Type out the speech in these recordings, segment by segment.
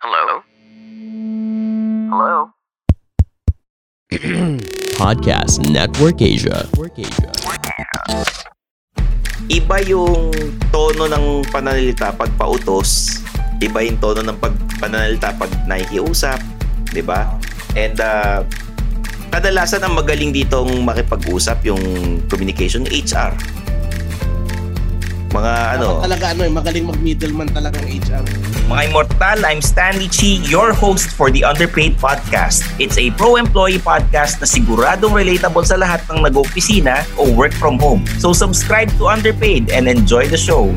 Hello? Hello? Podcast Network Asia. iba yung tono ng pananalita pag pautos, iba yung tono ng pag pananalita pag nakikiusap, 'di ba? And uh, kadalasan ang magaling ditong makipag-usap yung communication HR. Mga ano, Dapat talaga ano eh, magaling mag-middleman talaga ang HR. Mga Immortal, I'm Stanley Chi, your host for the Underpaid Podcast. It's a pro-employee podcast na siguradong relatable sa lahat ng nag-opisina o work from home. So subscribe to Underpaid and enjoy the show.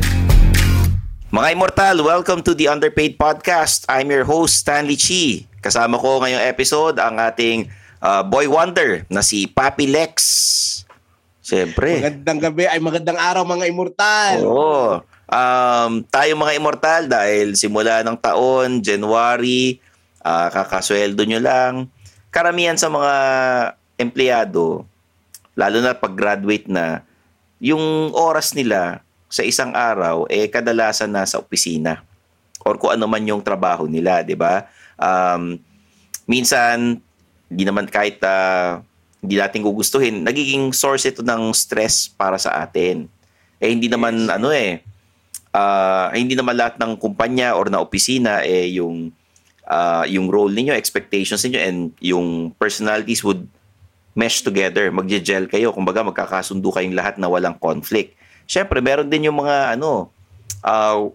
Mga Immortal, welcome to the Underpaid Podcast. I'm your host, Stanley Chi. Kasama ko ngayong episode ang ating uh, boy wonder na si Papi Lex. Siyempre. Magandang gabi ay magandang araw mga immortal. Oo. Um, tayo mga immortal dahil simula ng taon, January, ah, kakasweldo nyo lang. Karamihan sa mga empleyado, lalo na pag-graduate na, yung oras nila sa isang araw, eh kadalasan nasa opisina or kung ano man yung trabaho nila, di ba? Um, minsan, di naman kahit ah, hindi natin gugustuhin, nagiging source ito ng stress para sa atin. Eh hindi naman ano eh ah, hindi naman lahat ng kumpanya or na opisina eh yung ah, yung role ninyo, expectations ninyo and yung personalities would mesh together, magje-gel kayo, kumbaga magkakasundo kayong lahat na walang conflict. Syempre, meron din yung mga ano ah,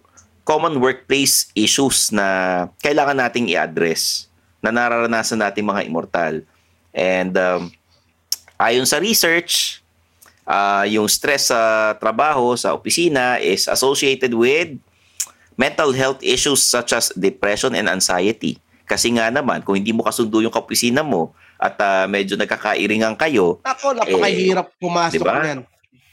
common workplace issues na kailangan nating i-address na nararanasan nating mga immortal. And um, ayon sa research, ah, yung stress sa trabaho, sa opisina is associated with mental health issues such as depression and anxiety. Kasi nga naman, kung hindi mo kasundo yung kaopisina mo at ah, medyo nagkakairingan kayo, Ako, napakahirap pumasok diba? niyan.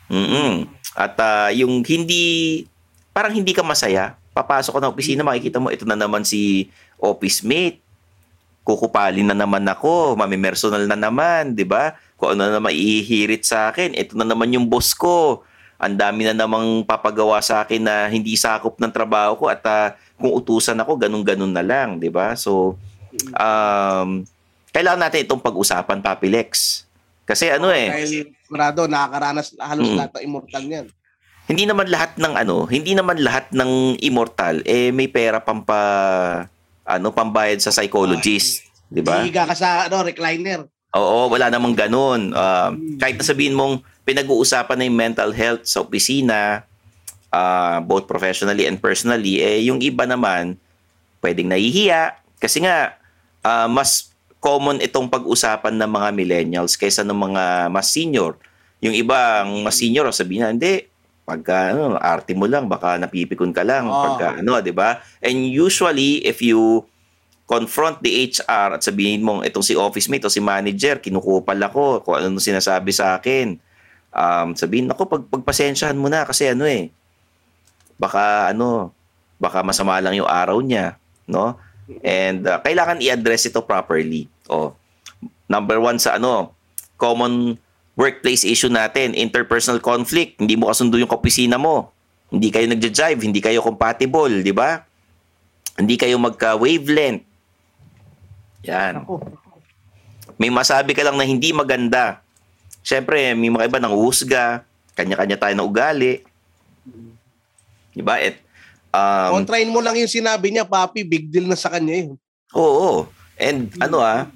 mm at ah, yung hindi, parang hindi ka masaya, papasok ka ng opisina, makikita mo, ito na naman si office mate, kukupalin na naman ako, mamimersonal na naman, di ba? Kung ano na naman ihihirit sa akin, ito na naman yung boss ko. Ang dami na namang papagawa sa akin na hindi sakop ng trabaho ko at ah, kung utusan ako, ganun-ganun na lang, di ba? So, um, kailangan natin itong pag-usapan, Papi Lex. Kasi ano eh, Dahil sigurado nakakaranas halos Mm. lahat ng immortal niyan. hindi naman lahat ng ano, hindi naman lahat ng immortal eh may pera pampa ano pambayad sa psychologist, 'di ba? Hihiga ka sa ano, recliner. Oo, wala namang ganun. Um, kahit na sabihin mong pinag-uusapan na yung mental health sa opisina, ah, both professionally and personally, eh yung iba naman pwedeng nahihiya kasi nga ah, mas common itong pag-usapan ng mga millennials kaysa ng mga mas senior. Yung iba, ang mas senior, sabihin na, hindi, pagka ano, arte mo lang, baka napipikon ka lang. Oo. Pagka ano, di ba? And usually, if you confront the HR at sabihin mong itong si office mate o si manager, kinukupal ako, kung ano sinasabi sa akin. Um, sabihin, ako, pag, pagpasensyahan mo na kasi ano eh, baka ano, baka masama lang yung araw niya, no? And uh, kailangan i-address ito properly. O, number one sa ano, common workplace issue natin, interpersonal conflict, hindi mo kasundo yung kaopisina mo. Hindi kayo nagja-jive, hindi kayo compatible, di ba? Hindi kayo magka-wavelength. Yan. Ako. May masabi ka lang na hindi maganda. Siyempre, may mga iba nang uhusga, kanya-kanya tayo na ugali. Di ba? At, um, Kontrain mo lang yung sinabi niya, papi, big deal na sa kanya yun. Oo. And ano ah,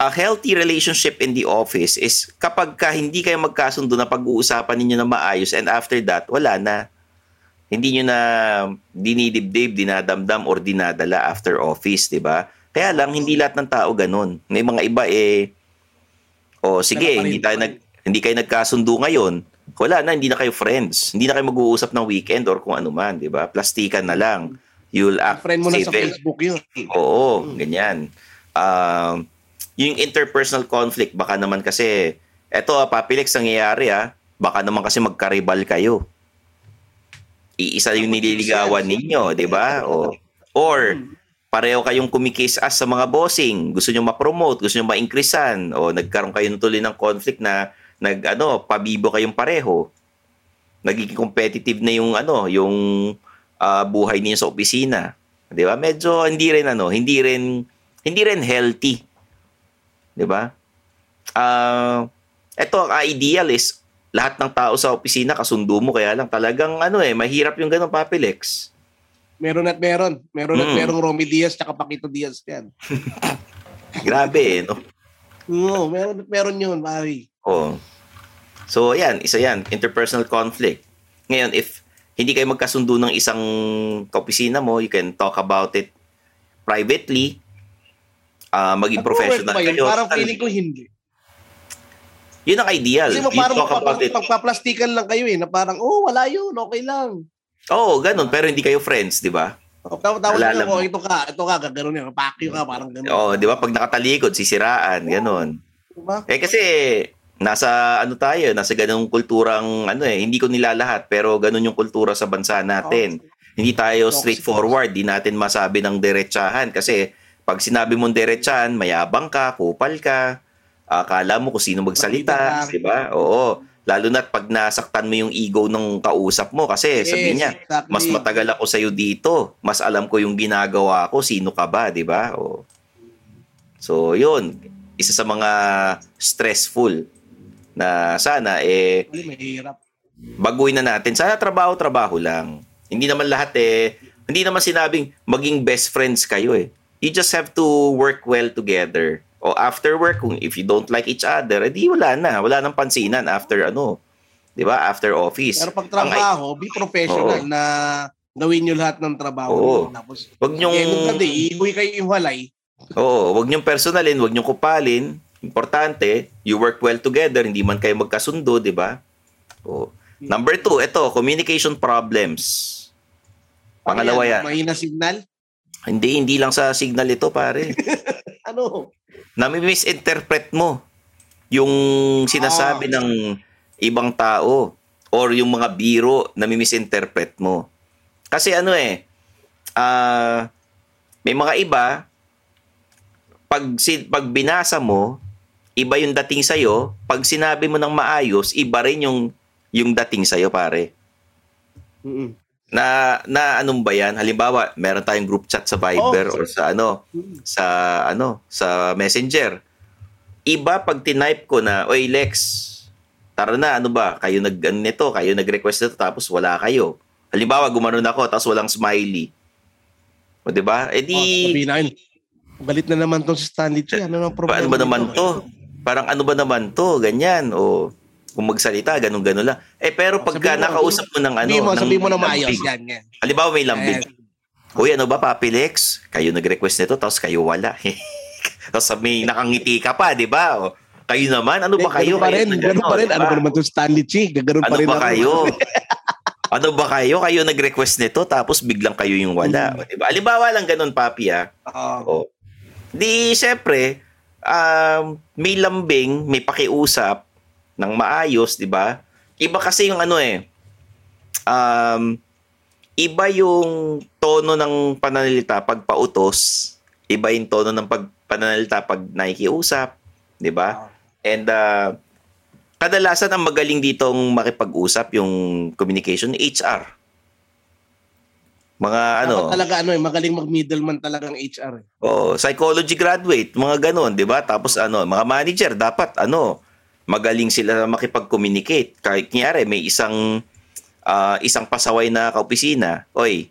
a healthy relationship in the office is kapag ka hindi kayo magkasundo na pag-uusapan ninyo na maayos and after that, wala na. Hindi nyo na dinidibdib, dinadamdam or dinadala after office, di ba? Kaya lang, hindi lahat ng tao ganun. May mga iba eh, o sige, Kaya pa rin hindi, tayo nag, hindi kayo nagkasundo ngayon, wala na, hindi na kayo friends. Hindi na kayo mag-uusap ng weekend or kung ano man, di ba? Plastikan na lang. You'll act Friend mo na sa. Facebook yun. Oo, ganyan. Um, yung interpersonal conflict, baka naman kasi, eto, ah, Papilex, ang nangyayari ah, baka naman kasi magkaribal kayo. Iisa yung nililigawan ninyo, di ba? O, or, pareho kayong kumikis as sa mga bossing, gusto nyo ma-promote, gusto nyo ma-increasean, o nagkaroon kayo tuloy ng conflict na nag ano, pabibo kayong pareho. Nagiging competitive na yung ano, yung ah, buhay niyo sa opisina. 'Di ba? Medyo hindi rin ano, hindi rin hindi rin healthy. 'Di ba? Ah, ito ang ideal is lahat ng tao sa opisina kasundo mo kaya lang talagang ano eh mahirap yung ganun papilex. Meron at meron. Meron at Mm. merong Romy Diaz tsaka Paquito Diaz yan. Grabe eh, no? Oo, meron at meron yun, pare. Oo. So, yan, isa yan, interpersonal conflict. Ngayon, if hindi kayo magkasundo ng isang kaopisina mo, you can talk about it privately, ah maging professional Nag-work ba yun? kayo. Parang feeling ko hindi. Yun ang ideal. Kasi mo parang about magpapa- magpaplastikan lang kayo eh, na parang, oh, wala yun, okay lang. Oo, ganun. Pero hindi kayo friends, di ba? Alala lang ako, mo. ito ka, ito ka, gano'n yun, pakyo ka, parang gano'n. Oo, di ba? Pag nakatalikod, sisiraan, ganun. Diba? Eh kasi, nasa ano tayo, nasa ganung kulturang, ano eh, hindi ko nilalahat, pero ganun yung kultura sa bansa natin. Hindi tayo straightforward, di natin masabi ng diretsahan kasi pag sinabi mong diretsahan, mayabang ka, kupal ka, akala mo kung sino magsalita, di ba? Oo. Lalo na pag nasaktan mo yung ego ng kausap mo kasi sabi niya, exactly. mas matagal ako sa'yo dito, mas alam ko yung ginagawa ko, sino ka ba, di ba? O. So, yun. Isa sa mga stressful na sana, eh, mahirap. baguhin na natin. Sana trabaho-trabaho lang. Hindi naman lahat eh, hindi naman sinabing maging best friends kayo eh. You just have to work well together. O after work, kung if you don't like each other, edi wala na. Wala nang pansinan after ano. 'Di ba? After office. Pero pag Ang- trabaho, be professional Oo. na gawin nyo lahat ng trabaho. Oo. Tapos, Wag day, iiboy kayo iwalay. Oo, wag niyong personalin, wag niyong kupalin. Importante, you work well together, hindi man kayo magkasundo, 'di ba? Oo. Number two, ito, communication problems. Pangalawa yan. Mahina signal. Hindi, hindi lang sa signal ito, pare. Ano? Nami-misinterpret mo yung sinasabi Ah. ng ibang tao or yung mga biro na misinterpret mo. Kasi ano eh, ah may mga iba, pag, si, pag binasa mo, iba yung dating sa'yo. Pag sinabi mo ng maayos, iba rin yung, yung dating sa'yo, pare. Mm-mm. Na, na anong ba yan? Halimbawa, meron tayong group chat sa Viber Oh. or sa ano, sa ano, sa Messenger. Iba pag tinype ko na, "Oy Lex, tara na, ano ba? Kayo nag ano nito, kayo nag-request nito tapos wala kayo." Halimbawa, gumanon ako tapos walang smiley. O 'di ba? Eh di Oh, Galit na naman tong si Stanley Chi. Ano nang problema? paano ba naman to? Parang ano ba naman to? Ganyan o kung magsalita, ganun ganun lang. Eh pero Oh, pagka sabihin mo, nakausap mo ng ano, mo, ng sabihin mo na maayos. lambing. Yan, yan. Halimbawa may lambing. Eh, Uy, ano ba, Papi Lex? Kayo nag-request nito, tapos kayo wala. tapos may nakangiti ka pa, di ba? O, kayo naman, ano ba kayo? ganun pa rin, ganun pa rin. Ano ba? ba naman to Stanley Chi? Gaganon pa Ano rin ba ako. kayo? ano ba kayo? Kayo nag-request nito, tapos biglang kayo yung wala. Hmm. O, di ba? Halimbawa lang ganun, Papi, ah. Oo. O. Di, syempre, um, may lambing, may pakiusap ng maayos, di ba? Iba kasi yung ano eh, um, iba yung tono ng pananalita pag pautos, iba yung tono ng pag pananalita pag nakikiusap, di ba? And uh, kadalasan ang magaling ditong makipag-usap yung communication HR. Mga ano, Dapat talaga ano eh, magaling mag-middleman talaga ang HR. Eh. Oh, psychology graduate, mga ganun, 'di ba? Tapos ano, mga manager dapat ano, magaling sila makipag-communicate. Kahit kunyari may isang ah, isang pasaway na kaopisina, oy,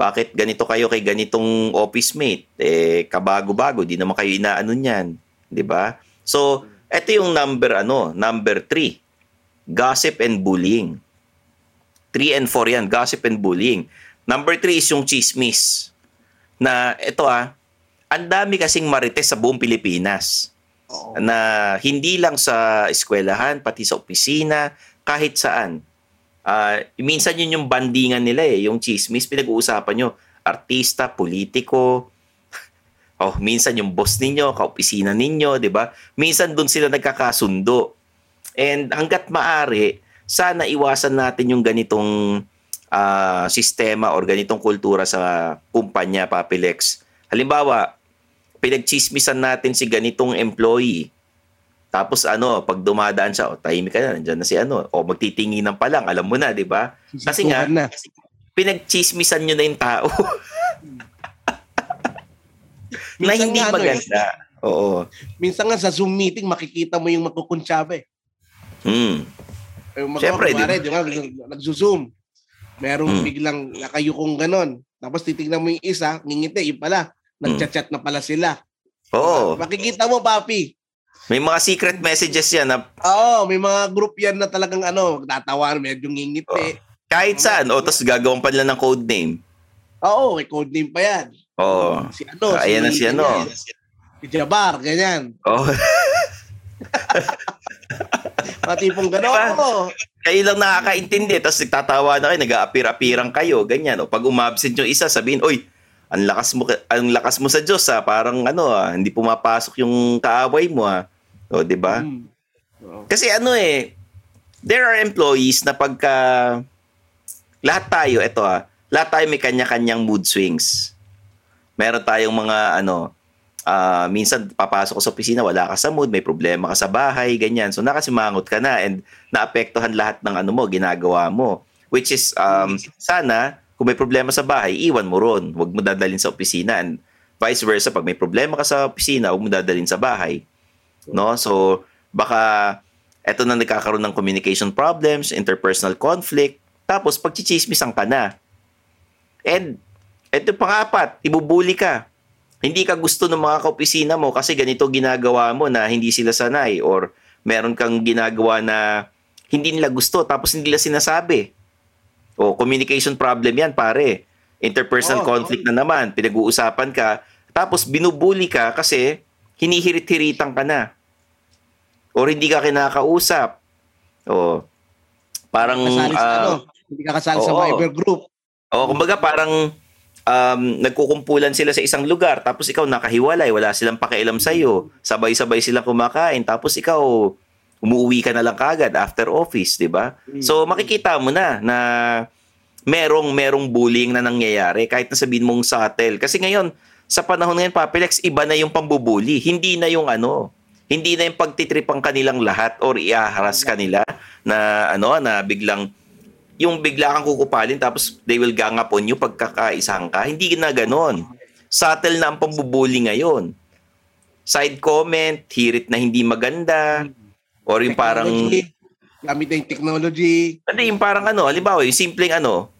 bakit ganito kayo kay ganitong office mate? Eh kabago-bago, di naman kayo inaano niyan, 'di ba? So, ito yung number ano, number three. Gossip and bullying. 3 and 4 yan, gossip and bullying. Number 3 is yung chismis. Na ito ah, ang dami kasing marites sa buong Pilipinas Na hindi lang sa eskwelahan, pati sa opisina, kahit saan. Ah, minsan yun yung bandingan nila eh, yung chismis, pinag-uusapan nyo, artista, politiko, oh, minsan yung boss ninyo, kaopisina ninyo, di ba? Minsan doon sila nagkakasundo. And hanggat maaari, sana iwasan natin yung ganitong ah, sistema or ganitong kultura sa kumpanya, Papilex. Halimbawa, pinagchismisan natin si ganitong employee. Tapos ano, pag dumadaan siya, o tahimik ka na, nandiyan na si ano, o magtitinginan pa lang, alam mo na, di ba? Kasi nga, na. pinagchismisan nyo na yung tao. na hindi nga, ano eh, maganda. Oo. minsan nga sa Zoom meeting, makikita mo yung magkukuntsaba eh. Hmm. Yung mga Siyempre, kumare, di ba, nagsuzoom. Merong Hmm. biglang nakayukong ganon. Tapos titignan mo yung isa, ngingiti, yung pala, nagchat-chat na pala sila. Oo. Makikita mo, papi. May mga secret messages yan na Oo, may mga group yan na talagang ano, tatawa, medyo ngingiti. kahit saan. O, tapos gagawan pa nila ng code name. Oo, may code name pa yan. Oo. Si ano, Ah, ayan na si ano. ganyan. Si Jabar, ganyan. Oo. Mga tipong gano'n. Diba? Oo. kayo lang nakakaintindi. Tapos nagtatawa na kayo, nag-aapir-apiran kayo. Ganyan. O, pag umabsent yung isa, sabihin, Oy, ang lakas mo ang lakas mo sa Diyos ha. Parang ano ah, hindi pumapasok yung kaaway mo ha. O, di ba? Mm. Oo. Kasi ano eh, there are employees na pagka lahat tayo, eto ah, lahat tayo may kanya-kanyang mood swings. Meron tayong mga ano, ah, minsan papasok ko sa opisina, wala ka sa mood, may problema ka sa bahay, ganyan. So nakasimangot ka na and naapektuhan lahat ng ano mo, ginagawa mo. Which is, um, sana, kung may problema sa bahay, iwan mo ron. Huwag mo dadalhin sa opisina. And vice versa, pag may problema ka sa opisina, huwag mo dadalhin sa bahay. No? So, baka eto na nagkakaroon ng communication problems, interpersonal conflict, tapos pagchichismisan ka na. And, eto pang-apat, ibubuli ka. Hindi ka gusto ng mga kaopisina mo kasi ganito ginagawa mo na hindi sila sanay or meron kang ginagawa na hindi nila gusto tapos hindi nila sinasabi. O communication problem yan pare. Interpersonal Oo, conflict na naman, pinag-uusapan ka, tapos binubuli ka kasi hinihirit-hiritan ka na. Or hindi ka kinakausap. O parang Kasali sa ah, ano, hindi ka kasali sa. Viber group. o kumbaga parang um, nagkukumpulan sila sa isang lugar tapos ikaw nakahiwalay, wala silang pakialam sa iyo. Sabay-sabay silang kumakain tapos ikaw umuwi ka na lang kagad after office, 'di ba? So makikita mo na na merong merong bullying na nangyayari kahit na sabihin mong subtle. Kasi ngayon sa panahon ngayon Papilex, iba na yung pambubuli, hindi na yung ano, hindi na yung pagtitrip ang kanilang lahat or iaharas kanila na ano na biglang yung bigla kang kukupalin tapos they will gang up on you pagkakaisahan ka. Hindi na ganon. Subtle na ang pambubuli ngayon. Side comment, hirit na hindi maganda, or yung parang, Gamit na yung technology. ano yung parang ano, halimbawa yung simpleng ano,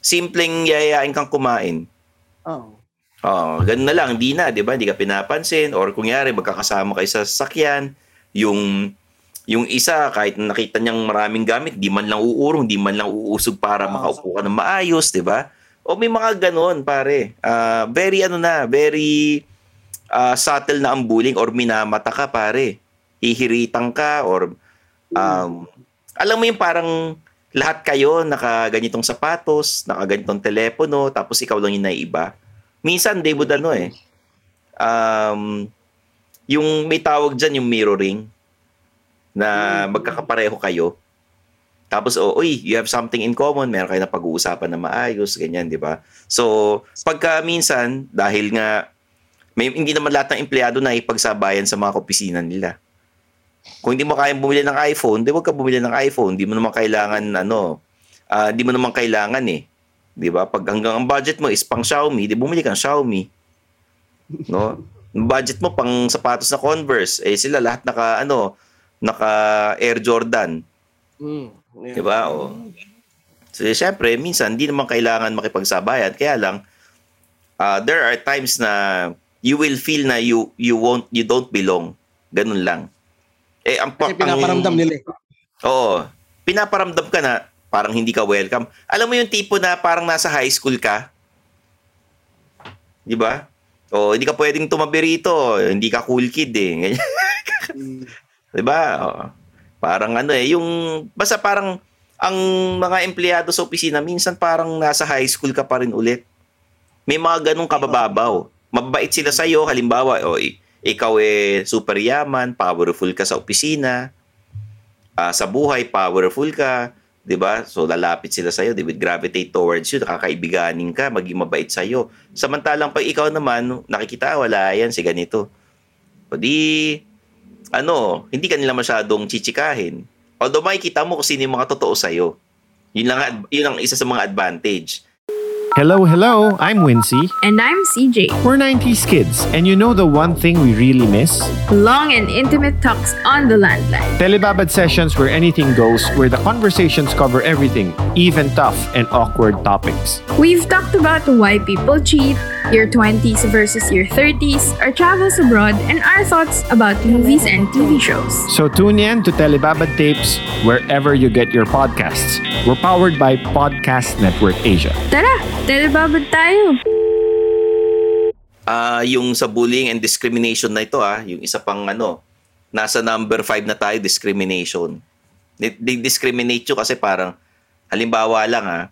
simpleng yayain kang kumain. Oh. Oh, ganun na lang, hindi na, 'di ba? Hindi ka pinapansin or kunyari magkakasama kayo sa sasakyan, yung yung isa kahit na nakita niyang maraming gamit, di man lang uurong, di man lang uusog para makaupo ka ng maayos, 'di ba? O may mga ganoon, pare. Ah, very ano na, very ah, subtle na ang bullying or minamata ka, pare. Hihiritan ka or um, alam mo yung parang lahat kayo nakaganitong sapatos, nakaganitong telepono, tapos ikaw lang yung naiiba. Minsan, David, ano eh, um, yung may tawag dyan, yung mirroring, na magkakapareho kayo. Tapos, oh, uy, you have something in common, meron kayo na pag-uusapan na maayos, ganyan, di ba? So, pagka minsan, dahil nga, may, hindi naman lahat ng empleyado na ipagsabayan sa mga opisina nila. Kung hindi mo kayang bumili ng iPhone, di wag ka bumili ng iPhone. Di mo naman kailangan, ano, ah, di mo naman kailangan eh. Di ba? Pag hanggang ang budget mo is pang Xiaomi, di bumili kang Xiaomi. No? Budget mo pang sapatos na Converse, eh sila lahat naka, ano, naka Air Jordan. Mm. Yeah. Di ba? O. So, syempre, minsan, hindi naman kailangan makipagsabayan. Kaya lang, uh, there are times na you will feel na you you won't you don't belong. Ganun lang. Eh, ang, Kasi ang- pinaparamdam nila eh. Oo. Pinaparamdam ka na parang hindi ka welcome. Alam mo yung tipo na parang nasa high school ka? Di ba? O, hindi ka pwedeng tumabi rito. Hindi ka cool kid eh. 'Di ba? Oo. Parang ano eh, yung basta parang ang mga empleyado sa opisina minsan parang nasa high school ka pa rin ulit. May mga ganong kabababaw. Mabait sila sa iyo, halimbawa, o i- ikaw eh super yaman, powerful ka sa opisina. Ah, sa buhay, powerful ka, 'di ba? So lalapit sila sa iyo, they would gravitate towards you, nakakaibiganin ka, maging mabait sa iyo. Samantalang pag ikaw naman, nakikita "Ah, wala yan si ganito. O di ano, hindi ka nila masyadong chichikahin. Although makikita mo kung sino yung mga totoo sa'yo. Yun lang, yun ang isa sa mga advantage. Hello, hello, I'm Wincy. And I'm CJ. We're 90s kids, and you know the one thing we really miss? Long and intimate talks on the landline. Telebabad sessions where anything goes, where the conversations cover everything, even tough and awkward topics. We've talked about why people cheat, your 20s versus your 30s, our travels abroad, and our thoughts about movies and TV shows. So tune in to Telebabad Tapes wherever you get your podcasts. We're powered by Podcast Network Asia. Tara, telebabad tayo! Ah, yung sa bullying and discrimination na ito ah, yung isa pang ano, nasa number 5 na tayo, discrimination. Di- di- discriminate you kasi parang, halimbawa lang ah,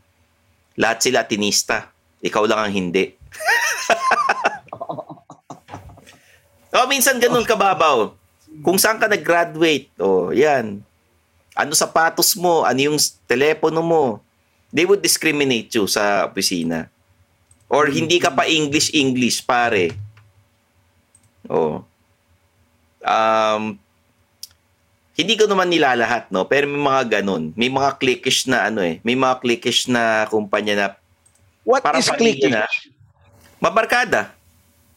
lahat sila tinista. Ikaw lang ang hindi. oh, minsan ganun kababaw. Kung saan ka nag-graduate, oh, yan. Ano sapatos mo, ano yung telepono mo. They would discriminate you sa opisina. Or hindi ka pa English-English, pare. Oh. Um, hindi ko naman nilalahat, no? Pero may mga ganun. May mga cliquish na ano eh. May mga cliquish na kumpanya na What Parang is clicking? na. mabarkada.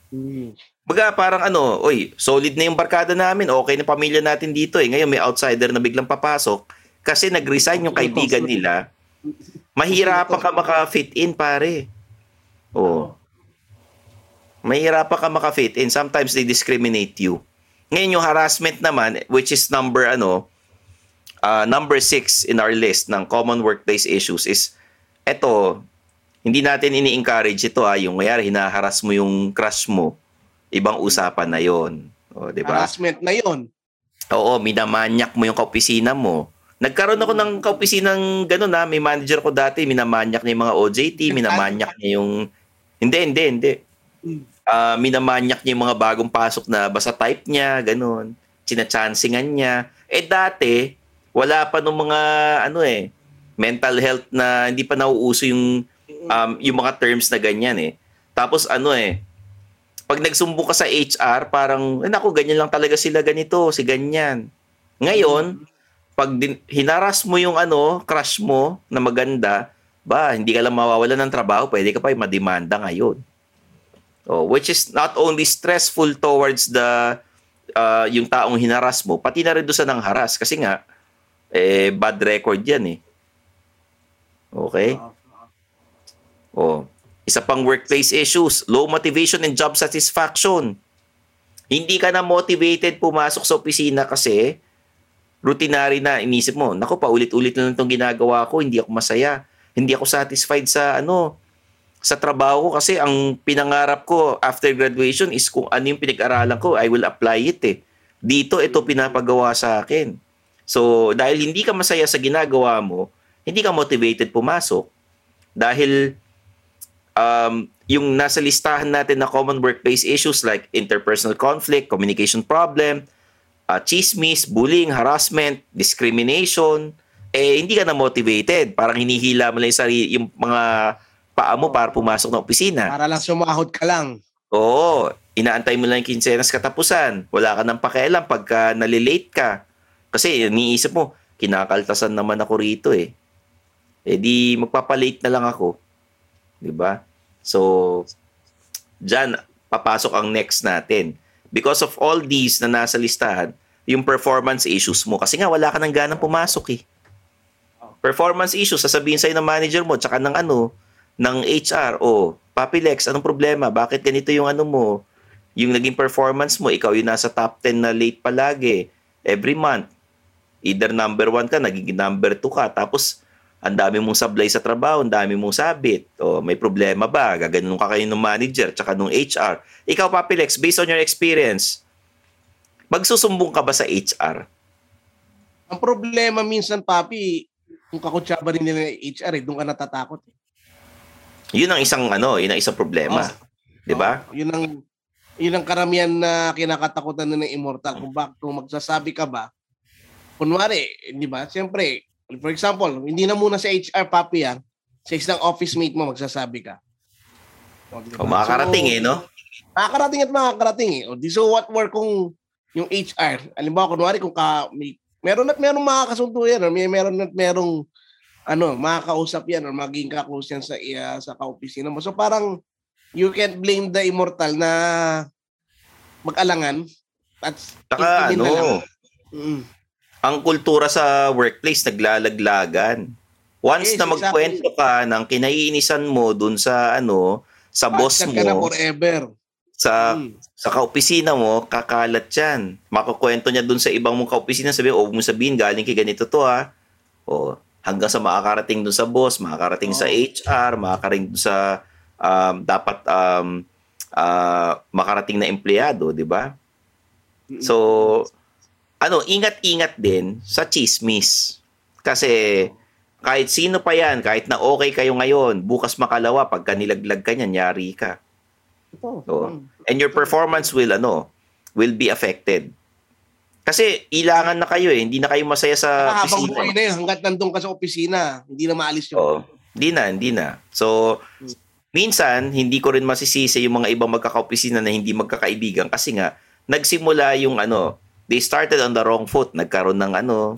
Hmm. Baga parang ano, oy, solid na yung barkada namin. Okay na pamilya natin dito eh. Ngayon may outsider na biglang papasok kasi nag-resign yung kaibigan nila. Mahirapan ka maka-fit in, pare. Oo. Mahirapan ka maka-fit in. Sometimes they discriminate you. Ngayon yung harassment naman, which is number ano, uh, number six in our list ng common workplace issues is eto, hindi natin ini-encourage ito ah, yung mayari hinaharas mo yung crush mo. Ibang usapan na 'yon. O, 'di ba? Harassment na yon. Oo, minamanyak mo yung kaopisina mo. Nagkaroon ako ng kaopisinang gano'n na, may manager ko dati, minamanyak niya yung mga OJT, minamanyak niya yung hindi, hindi, hindi. Ah, minamanyak niya yung mga bagong pasok na basta type niya, gano'n. Sinachansingan niya. Eh dati, wala pa nung mga ano eh, mental health na hindi pa nauuso yung um, yung mga terms na ganyan eh. Tapos ano eh, pag nagsumbong ka sa HR, parang, eh, naku, ganyan lang talaga sila ganito, si ganyan. Ngayon, pag din, hinaras mo yung ano, crush mo na maganda, ba, hindi ka lang mawawalan ng trabaho, pwede ka pa yung mademanda ngayon. Oh, which is not only stressful towards the uh, yung taong hinaras mo, pati na rin doon sa nang haras kasi nga eh bad record 'yan eh. Okay? Oh, isa pang workplace issues, low motivation and job satisfaction. Hindi ka na motivated pumasok sa opisina kasi routinary na inisip mo, nako paulit-ulit na lang itong ginagawa ko, hindi ako masaya. Hindi ako satisfied sa ano, sa trabaho ko kasi ang pinangarap ko after graduation is kung ano yung pinag-aralan ko, I will apply it eh. Dito ito pinapagawa sa akin. So, dahil hindi ka masaya sa ginagawa mo, hindi ka motivated pumasok dahil um, yung nasa listahan natin na common workplace issues like interpersonal conflict, communication problem, uh, chismis, bullying, harassment, discrimination, eh hindi ka na motivated. Parang hinihila mo lang yung, sarili, yung mga paa mo para pumasok ng opisina. Para lang sumahod ka lang. Oo, inaantay mo lang yung kinsenas katapusan. Wala ka nang pakialam pagka nalilate ka. Kasi iniisip mo, kinakaltasan naman ako rito eh. Eh di magpapalate na lang ako. 'Di ba? So diyan papasok ang next natin. Because of all these na nasa listahan, yung performance issues mo kasi nga wala ka nang ganang pumasok eh. Performance issues, sasabihin sa'yo ng manager mo, tsaka ng ano, ng HR, oh, Papi Lex, anong problema? Bakit ganito yung ano mo? Yung naging performance mo, ikaw yung nasa top 10 na late palagi. Every month. Either number 1 ka, naging number 2 ka. Tapos, ang dami mong sablay sa trabaho, ang dami mong sabit. O, may problema ba? Gaganon ka kayo ng manager, tsaka ng HR. Ikaw, Papi Lex, based on your experience, magsusumbong ka ba sa HR? Ang problema minsan, papi, kung kakutsaba rin nila ng HR, eh, doon ka natatakot. Eh. Yun ang isang ano, yun ang isang problema. 'Di ba? Oh, yun ang yun ang karamihan na kinakatakutan na ng immortal. Kung, bak, kung magsasabi ka ba, kunwari, di ba, siyempre, for example, hindi na muna sa HR, papi, yan, sa isang office mate mo, magsasabi ka. O, di ba? O makakarating eh, no? Makakarating at makakarating eh. O, di so what work kung yung HR, alam ba, kunwari kung ka, may, meron at merong mga kasunduyan, or may meron at merong ano, makakausap yan or maging kaklose yan sa, iya sa kaopisina mo. So parang you can't blame the immortal na mag-alangan at lang. ano, Mm. Ang kultura sa workplace naglalaglagan. Once Yes, na magkwento ka ng kinaiinisan mo dun sa ano, sa boss Podcast ka na mo, forever. sa Mm. sa kaopisina mo, kakalat yan. Makukwento niya dun sa ibang mong kaopisina, sabi, huwag mo sabihin, galing kay ganito to ha. O, hanggang sa makakarating dun sa boss, makakarating sa Oo. HR, makakarating dun sa um, dapat um, ah, makarating na empleyado, di ba? So, ano, ingat-ingat din sa chismis. Kasi, kahit sino pa yan, kahit na okay kayo ngayon, bukas makalawa, pagka nilaglag ka niyan, yari ka. Ito. Oo. Mm. And your performance will, ano, will be affected. Kasi, ilangan na kayo eh. Hindi na kayo masaya sa Habang opisina. buhay na yun, hanggat nandun ka sa opisina, hindi na maalis yun. Oo. Hindi na, hindi na. So, minsan, hindi ko rin masisisi yung mga ibang magkakaopisina na hindi magkakaibigan kasi nga, nagsimula yung ano, they started on the wrong foot. Nagkaroon ng ano,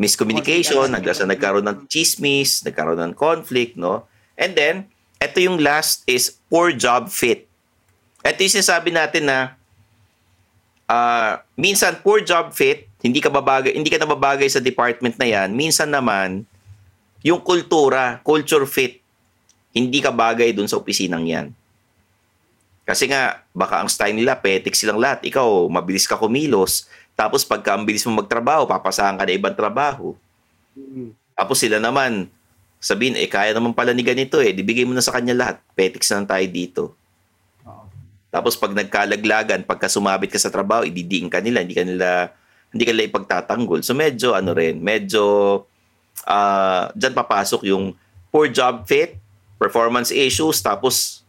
miscommunication, hanggang sa nagkaroon ng chismis, nagkaroon ng conflict, no? And then, ito yung last is poor job fit. Ito yung sinasabi natin na ah minsan poor job fit, hindi ka babagay, hindi ka nababagay sa department na yan. Minsan naman, yung kultura, culture fit, hindi ka bagay dun sa opisinang yan. Kasi nga, baka ang style nila, petik silang lahat. Ikaw, mabilis ka kumilos. Tapos pagka ang bilis mo magtrabaho, papasahan ka na ibang trabaho. Mm. Tapos sila naman, sabihin, eh, kaya naman pala ni ganito eh. Dibigay mo na sa kanya lahat. Petiks na tayo dito. Tapos pag nagkalaglagan, pagka sumabit ka sa trabaho, ididiin ka nila, hindi ka nila, hindi ka nila ipagtatanggol. So medyo ano rin, medyo ah dyan papasok yung poor job fit, performance issues, tapos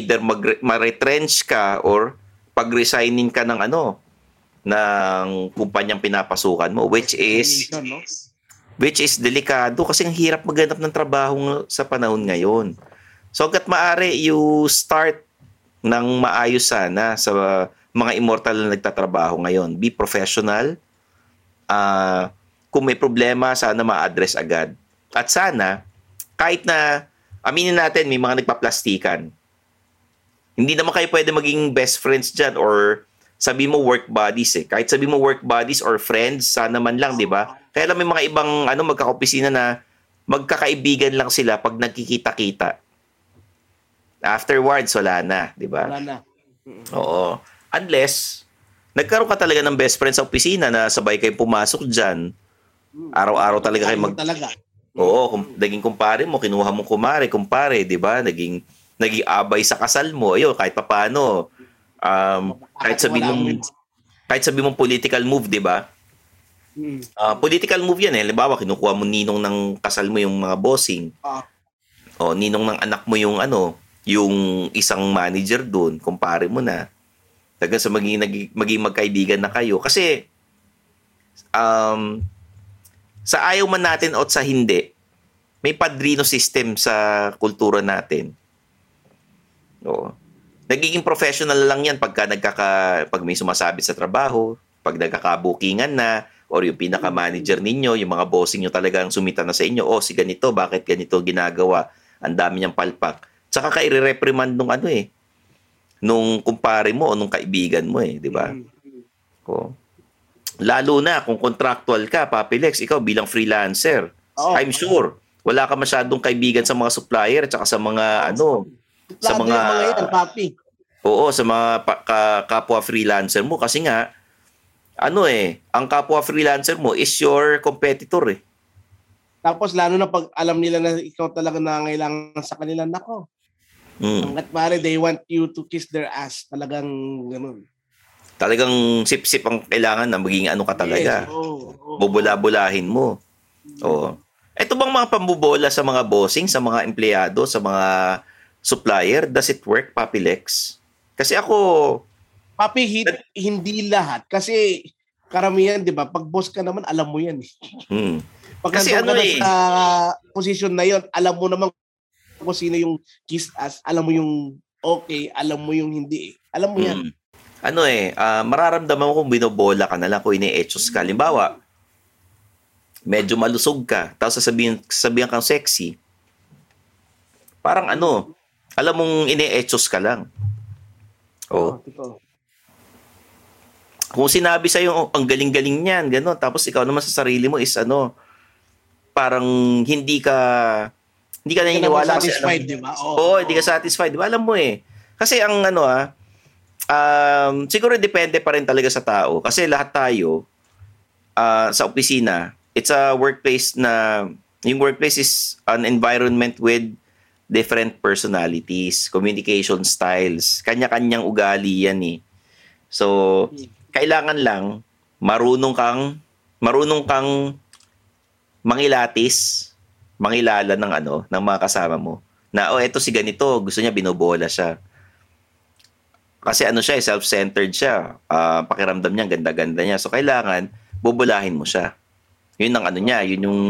either mag- ma-retrench ka or pag-resigning ka ng ano, ng kumpanyang pinapasukan mo, which is which is delikado kasi ang hirap maghanap ng trabaho sa panahon ngayon. So hanggat maaari, you start ng maayos sana sa mga immortal na nagtatrabaho ngayon. Be professional. Ah, kung may problema, sana ma-address agad. At sana, kahit na, aminin natin, may mga nagpaplastikan. Hindi naman kayo pwede maging best friends dyan or sabi mo work buddies eh. Kahit sabi mo work buddies or friends, sana man lang, di ba? Kaya lang may mga ibang ano, magkakaopisina na magkakaibigan lang sila pag nagkikita-kita. Afterwards, wala na, di ba? Wala na. Oo. Unless, nagkaroon ka talaga ng best friend sa opisina na sabay kayo pumasok dyan. Araw-araw talaga kayo mag... Talaga. Oo, kung, naging kumpare mo, kinuha mong kumare, kumpare, di ba? Naging, naging abay sa kasal mo. Ayun, kahit papano. Um, kahit sabi mong, mo. kahit sabi mong political move, di ba? Ah, political move yan eh. Halimbawa, kinukuha mo ninong ng kasal mo yung mga bossing. Ah. O, ninong ng anak mo yung ano, yung isang manager doon, kumpare mo na. Hanggang sa maging, maging magkaibigan na kayo. Kasi, um, sa ayaw man natin o sa hindi, may padrino system sa kultura natin. Oo. Nagiging professional lang yan pagka nagkaka, pag may sumasabit sa trabaho, pag nagkakabukingan na, or yung pinaka-manager ninyo, yung mga bossing nyo talagang sumita na sa inyo, oh, si ganito, bakit ganito ginagawa? Ang dami niyang palpak. Tsaka ka i-reprimand nung ano eh, nung kumpare mo o nung kaibigan mo eh, di ba? Oo. Lalo na kung contractual ka, Papilex, ikaw bilang freelancer. Oo. I'm sure wala ka masyadong kaibigan sa mga supplier at saka sa mga ano, sa Plado mga- mga yan, papi. oo, sa mga pa- ka- kapwa freelancer mo kasi nga ano eh, ang kapwa freelancer mo is your competitor eh. Tapos lalo na pag alam nila na ikaw talaga nangangailangan sa kanila, nako. Mm. Hanggat pare, they want you to kiss their ass. Talagang ganun. Talagang sip-sip ang kailangan na maging ano ka talaga. Yes. Bubula-bulahin mo. Oo. Ito bang mga pambubola sa mga bossing, sa mga empleyado, sa mga supplier? Does it work, Papilex? Kasi ako, Papi, hi- hindi lahat. Kasi karamihan, di ba, pag boss ka naman, alam mo yan. eh. hmm, Pag Kasi ano ka eh. sa position na yon, alam mo naman kung sino yung kiss ass, alam mo yung okay, alam mo yung hindi. eh. Alam mo yan. hmm. ano eh, ah, mararamdaman mo kung binobola ka na lang, kung ini-etchos ka. Limbawa, medyo malusog ka, tapos sasabihin, sasabihin kang sexy, parang ano, alam mong ine-etchos ka lang. Oh. totoo. Kung sinabi sa'yo, oh, ang galing-galing niyan, gano'n, tapos ikaw naman sa sarili mo is ano, parang hindi ka, hindi ka Hindi ka naniniwala kasi satisfied, di ba? Oo. Oo, hindi ka satisfied. Di ba? Alam mo eh. Kasi ang ano ah, um, siguro depende pa rin talaga sa tao. Kasi lahat tayo ah, sa opisina, it's a workplace na, yung workplace is an environment with different personalities, communication styles, kanya-kanyang ugali yan eh. So, kailangan lang marunong kang marunong kang mangilatis, mangilala ng ano, ng mga kasama mo. Na oh, eto si ganito, gusto niya binobola siya. Kasi ano siya, eh, self-centered siya. Ah, pakiramdam niya, ganda-ganda niya. So kailangan bubulahin mo siya. Yun ang ano niya, yun yung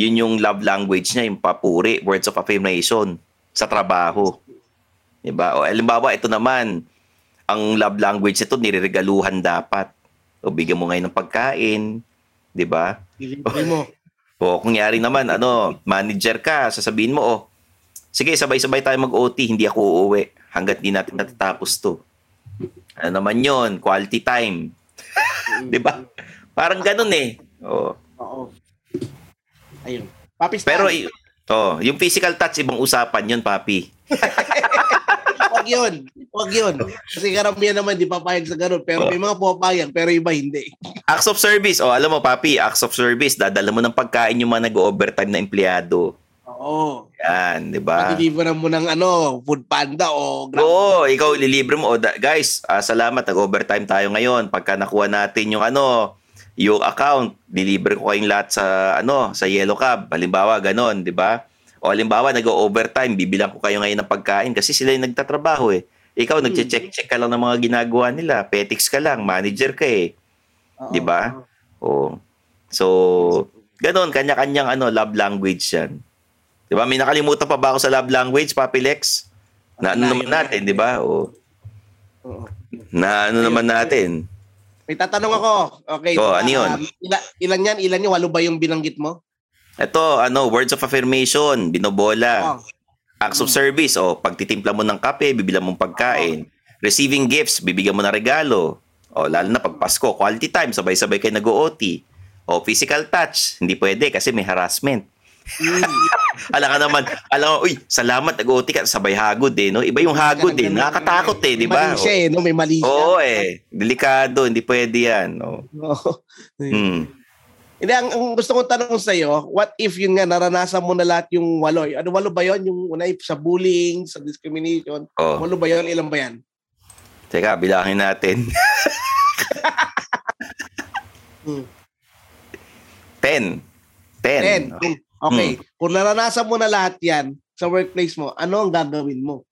yun yung love language niya, yung papuri, words of affirmation sa trabaho. 'Di ba? O halimbawa, ito naman, ang love language nito nireregaluhan dapat. O bigyan mo ngayon ng pagkain, 'di ba? Mo. O kung yari naman, ano, manager ka, sasabihin mo, oh, sige, sabay-sabay tayo mag-OT, hindi ako uuwi hanggat di natin natatapos to. Ano naman yon quality time. di ba? Parang ganun eh. Oh. Oo. Ayun. Papis Pero, y- oh, yung physical touch, ibang usapan yun, papi. Wag yun. Wag yun. Kasi karamihan naman di papayag sa ganun. Pero may mga pupayag, pero iba hindi. Acts of service. Oh, alam mo, papi, acts of service. Dadala mo ng pagkain yung mga nag-overtime na empleyado. Oo. Yan, di ba? Deliveran mo ng ano, food panda o grab. Oo, ikaw ililibre mo. O, da- guys, ah, salamat. Nag-overtime tayo ngayon. Pagka nakuha natin yung ano, yung account, deliver ko kayong lahat sa ano, sa Yellow Cab. Halimbawa, ganon, di ba? O halimbawa, nag-overtime, bibilang ko kayo ngayon ng pagkain kasi sila yung nagtatrabaho eh. Ikaw, nagche-check-check ka lang ng mga ginagawa nila. Petics ka lang, manager ka eh. Di ba? O. So, ganon, kanya-kanyang ano, love language yan. Di ba? May nakalimutan pa ba ako sa love language, Papi Lex? Na ano naman natin, di ba? O. Oo. Na ano naman natin? May tatanong ako. Okay. Oo, ano yun? um, ila- ilan yan? Ilan yan? Walo ba yung binanggit mo? Ito, ano, words of affirmation, binobola. Oh. Acts of service, o pagtitimpla mo ng kape, bibilang mong pagkain. Receiving gifts, bibigyan mo ng regalo. O lalo na pag Pasko, quality time, sabay-sabay kayo nag-OT. O physical touch, hindi pwede kasi may harassment. Mm. Alam ka naman, alam uy, salamat, nag-OT ka, sabay hagod eh, no? Iba yung hagod eh, nakakatakot eh, di ba? May mali siya eh, no? May mali siya. Oo eh, delikado, hindi pwede yan. No? Oo. Hmm. Hindi, ang, ang gusto kong tanong sa iyo, what if yun nga, naranasan mo na lahat yung walo? Ano walo ba yun? Yung una sa bullying, sa discrimination. Oh. Walo ba yun? Ilan ba yan? Teka, bilangin natin. Hmm. Ten. Ten. Ten. Okay. Hmm. Kung naranasan mo na lahat yan sa workplace mo, ano ang gagawin mo?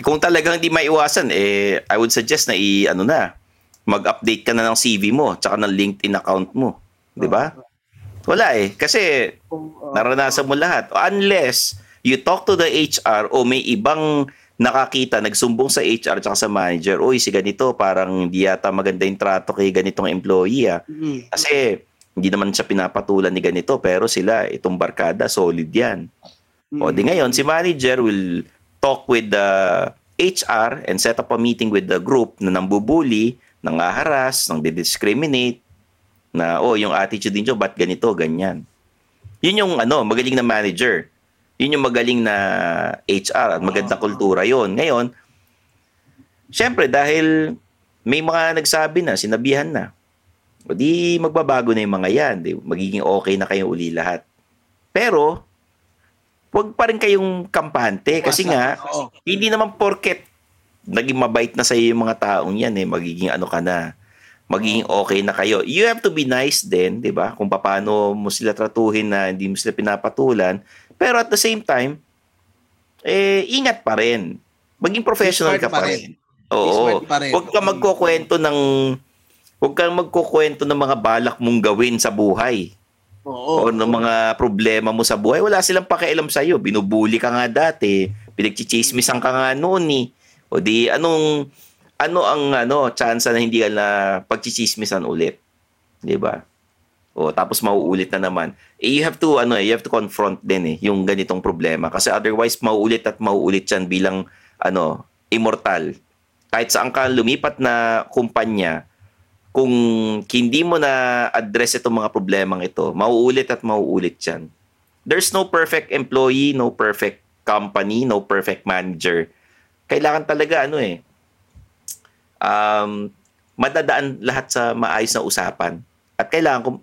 Kung talagang hindi maiwasan, eh, I would suggest na i, ano na, mag-update ka na ng CV mo, tsaka ng LinkedIn account mo. Di ba? Wala eh. Kasi uh, naranasan mo lahat. Unless you talk to the HR o may ibang nakakita, nagsumbong sa HR tsaka sa manager, uy, si ganito, parang hindi yata maganda yung trato kay ganitong employee ah. mm, Kasi hindi naman siya pinapatulan ni ganito, pero sila, itong barkada, solid yan. O mm. di ngayon, si manager will talk with the HR and set up a meeting with the group na nambubuli, nangaharas, nang discriminate na, oh, yung attitude ninyo, ba't ganito, ganyan. Yun yung, ano, magaling na manager. Yun yung magaling na HR at magandang kultura yon Ngayon, syempre, dahil may mga nagsabi na, sinabihan na, o di magbabago na yung mga yan. Di, magiging okay na kayo uli lahat. Pero, wag pa rin kayong kampante kasi nga, hindi naman porket naging mabait na sa iyo yung mga taong yan eh, magiging ano ka na, magiging okay na kayo. You have to be nice din, 'di ba? Kung paano mo sila tratuhin na hindi mo sila pinapatulan, pero at the same time, eh ingat pa rin. Maging professional ka pa rin. rin. Oo. Huwag ka magkukwento ng Huwag kang magkukwento ng mga balak mong gawin sa buhay o Oo. ng mga problema mo sa buhay, wala silang pakialam sa iyo. Binubuli ka nga dati, pinagchichismisan ka nga noon eh. O di anong ano ang ano chance na hindi ka na pagchichismisan ulit? 'Di ba? O tapos mauulit na naman. Eh, you have to ano, eh, you have to confront din eh yung ganitong problema kasi otherwise mauulit at mauulit 'yan bilang ano, immortal. Kahit saan ka lumipat na kumpanya, kung hindi mo na address itong mga problemang ito, mauulit at mauulit 'yan. There's no perfect employee, no perfect company, no perfect manager. Kailangan talaga ano eh um, madadaan lahat sa maayos na usapan. At kailangan kung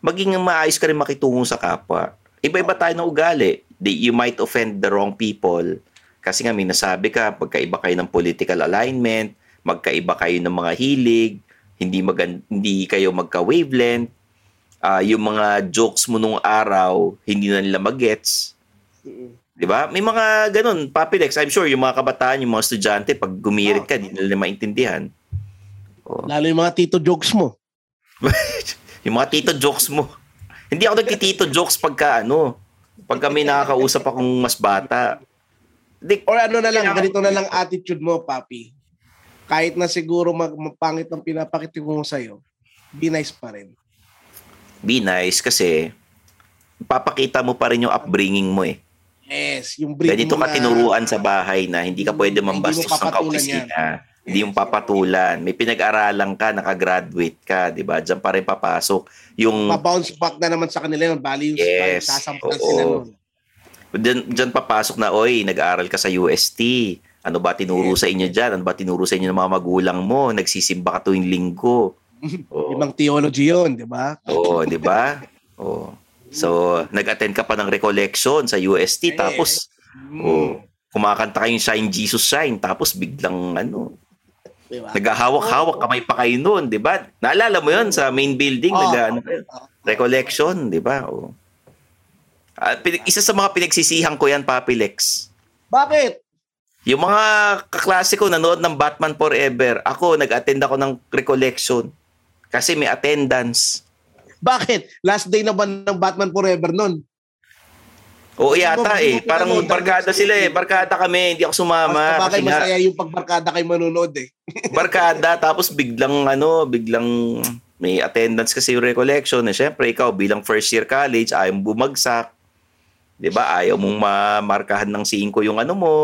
maging maayos ka rin makitungo sa kapwa. Iba-iba tayo ng ugali. You might offend the wrong people. Kasi nga may nasabi ka, pagkaiba kayo ng political alignment, magkaiba kayo ng mga hilig, hindi magan hindi kayo magka-wavelength, ah, yung mga jokes mo nung araw, hindi na nila magets. 'Di ba? May mga ganun, Papilex. I'm sure yung mga kabataan, yung mga estudyante, pag gumirit ka, hindi nila maintindihan. Oh. Lalo yung mga tito jokes mo. yung mga tito jokes mo. Hindi ako nagtitito jokes pagka ano, pagka may nakakausap akong mas bata. Di, Or ano na lang, ganito na lang attitude mo, papi. Kahit na siguro mag mapangit ang pinapakita ko sa'yo, be nice pa rin. be nice kasi papakita mo pa rin yung upbringing mo eh. Yes, yung breed Ganito mo ka tinuruan sa bahay na hindi ka pwede Hindi mo mambastos ng kaopisina. Hindi yung papatulan. May pinag-aralan ka, nakagraduate ka, di ba? Diyan pa rin papasok. Yung Pa-bounce back na naman sa kanila yung values. Yes, Sasampan sila nun. Diyan, diyan papasok na, oy, nag-aaral ka sa UST. Ano ba tinuro sa inyo dyan? Ano ba tinuro sa inyo ng mga magulang mo? Nagsisimba ka tuwing linggo. Oo, Ibang theology yun, di ba? Oo, di ba? Oo. So, nag-attend ka pa ng recollection sa UST. Tapos, oh, kumakanta kayong Shine Jesus Shine. Tapos biglang, ano, Di ba? naghahawak-hawak kamay pa kayo noon, di ba? Naalala mo yon sa main building, Oo. nag, ano, recollection, di ba? Ah, pin- isa sa mga pinagsisihan ko yan, Papi Lex. Bakit? Yung mga kaklase ko nanood ng Batman Forever, ako, nag-attend ako ng recollection. Kasi may attendance. Bakit? Last day na ba ng Batman Forever nun? Oo yata Hindi eh. Parang barkada sila eh. Barkada kami. Hindi ako Mas sumama. bagay Kasi nga, masaya yung pagbarkada kay manonood eh. barkada. Tapos biglang ano, biglang may attendance kasi yung recollection. Eh, Siyempre, ikaw bilang first year college, ayaw mong bumagsak. 'Di ba Ayaw mong mamarkahan ng 5 yung ano mo,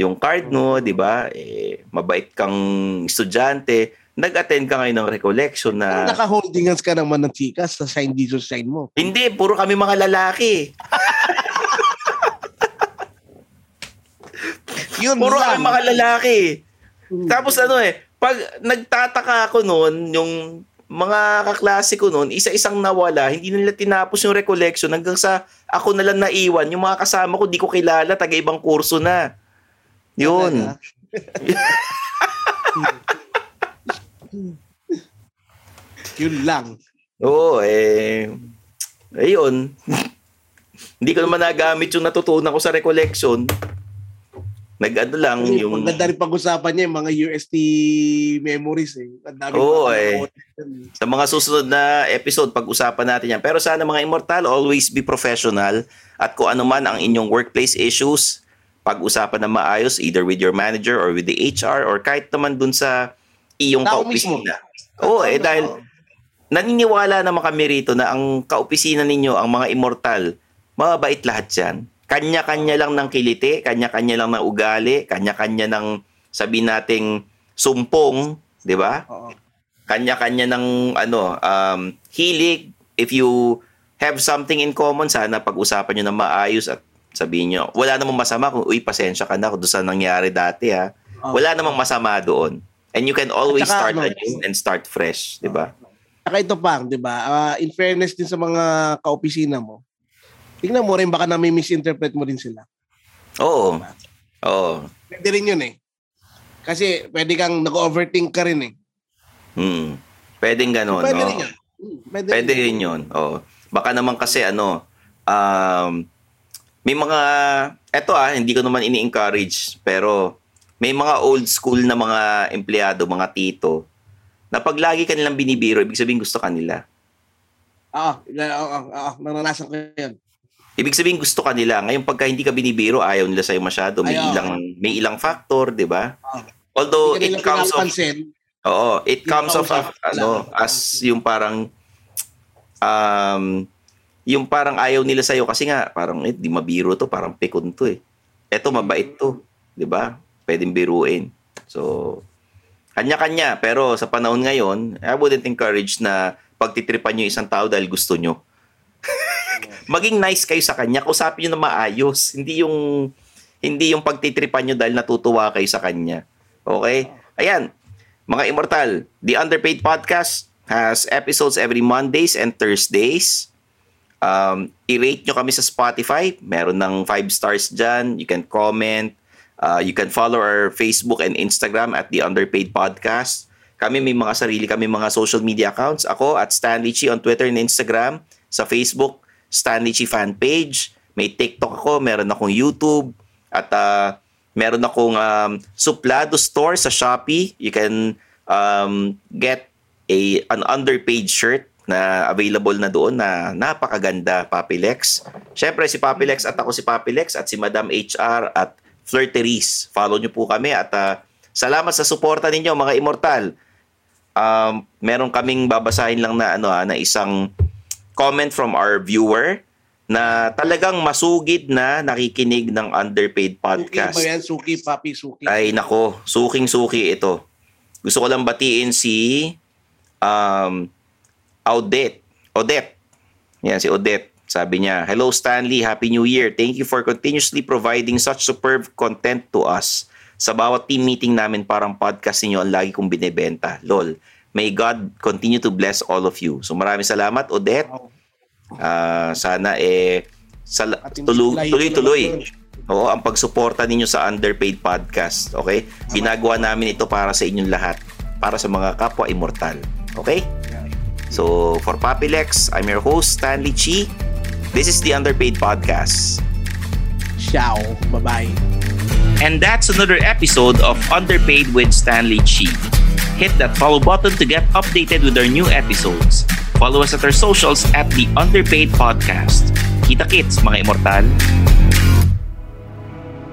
yung card mo, 'di ba Eh, mabait kang estudyante. Nag-attend ka ngayon ng recollection na... naka-holding hands ka naman ng chikas sa sign Jesus sign mo. Hindi, puro kami mga lalaki. Yun Puro lang. kami mga lalaki. Tapos ano eh, pag nagtataka ako noon, yung mga kaklase ko noon, isa-isang nawala, hindi nila tinapos yung recollection hanggang sa ako na lang naiwan. Yung mga kasama ko, di ko kilala, taga ibang kurso na. Yun. Yun lang. Oo, eh, ayun. hindi ko naman nagamit yung natutunan ko sa recollection. Nag-ano lang, Yung... yung... Maganda rin pag-usapan niya yung mga UST memories eh. Ang dami Oo, eh. Sa mga susunod na episode, pag-usapan natin yan. Pero sana mga immortal, always be professional. At kung ano man ang inyong workplace issues, pag-usapan na maayos, either with your manager or with the HR or kahit naman dun sa iyong Tao kaopisina. Oo, eh dahil naniniwala naman kami rito na ang kaopisina ninyo, ang mga immortal, mababait lahat yan. Kanya-kanya lang ng kiliti, kanya-kanya lang ng ugali, kanya-kanya ng sabi nating sumpong, di ba? Kanya-kanya ng ano, um, hilig. If you have something in common, sana pag-usapan nyo na maayos at sabihin nyo, wala namang masama kung, uy, pasensya ka na kung doon sa nangyari dati ha. Oo. Wala namang masama doon. And you can always saka, start ano, anew and start fresh, di ba? Saka ito pa, di ba? Ah, in fairness din sa mga kaopisina mo, tingnan mo rin baka na may misinterpret mo rin sila. Oo. Oo. Pwede rin yun eh. Kasi pwede kang nag-overthink ka rin eh. Hmm. Pwedeng ganun. Pwede oo. rin yun. Hmm, Pwede, Pwede rin yun. Oo. Baka naman kasi ano, um, may mga, eto ah, hindi ko naman ini-encourage, pero may mga old school na mga empleyado, mga tito, na pag lagi kanilang binibiro, ibig sabihin gusto kanila. Oo, oo, oo, naranasan ko yun. Ibig sabihin gusto kanila. Ngayon pagka hindi ka binibiro, ayaw nila sa'yo masyado. May Ayaw. ilang may ilang factor, 'di ba? Oo. Although ka it nila comes pinapansin. Oo, it comes as, ano, as yung parang um, yung parang ayaw nila sa'yo kasi nga, parang eh, di mabiro to, parang pikon to eh. Eto, mabait to. Di ba? Pwedeng biruin. So, kanya-kanya. Pero sa panahon ngayon, I wouldn't encourage na pagtitripan nyo isang tao dahil gusto nyo. Maging nice kayo sa kanya. Kausapin nyo na maayos. Hindi yung hindi yung pagtitripan nyo dahil natutuwa kayo sa kanya. Okay? Ayan. Mga Immortal, The Underpaid Podcast has episodes every Mondays and Thursdays. Um, i-rate nyo kami sa Spotify. Meron ng 5 stars dyan. You can comment. Uh, you can follow our Facebook and Instagram at The Underpaid Podcast. Kami may mga sarili kami mga social media accounts. Ako at Stanley Chi on Twitter and Instagram. Sa Facebook, Stanley Chi fan page. May TikTok ako. Meron akong YouTube. At uh, meron akong um, Suplado store sa Shopee. You can um, get a an underpaid shirt na available na doon na napakaganda, Papilex. Siyempre, si Papilex at ako si Papilex at si Madam HR at Flirteries. Follow nyo po kami at uh, salamat sa suporta ninyo, mga immortal. Um, meron kaming babasahin lang na, ano, ah, na isang comment from our viewer na talagang masugid na nakikinig ng underpaid podcast. Suki ba yan? Suki, papi, suki. Ay nako, suking-suki ito. Gusto ko lang batiin si um, Odette. Odette. Yan, si Odette. Sabi niya, Hello Stanley, Happy New Year. Thank you for continuously providing such superb content to us. Sa bawat team meeting namin parang podcast ninyo ang lagi kong binebenta. Lol. May God continue to bless all of you. So maraming salamat, Odette. Ah, sana eh sal- tuloy-tuloy. Oo, ang pagsuporta ninyo sa Underpaid Podcast, okay? Ginagawa namin ito para sa inyong lahat, para sa mga kapwa immortal. Okay? So, for Papilex, I'm your host, Stanley Chi. This is the Underpaid Podcast. Ciao. Bye-bye. And that's another episode of Underpaid with Stanley Chi. Hit that follow button to get updated with our new episodes. Follow us at our socials at the Underpaid Podcast. Kita kits, mga immortal.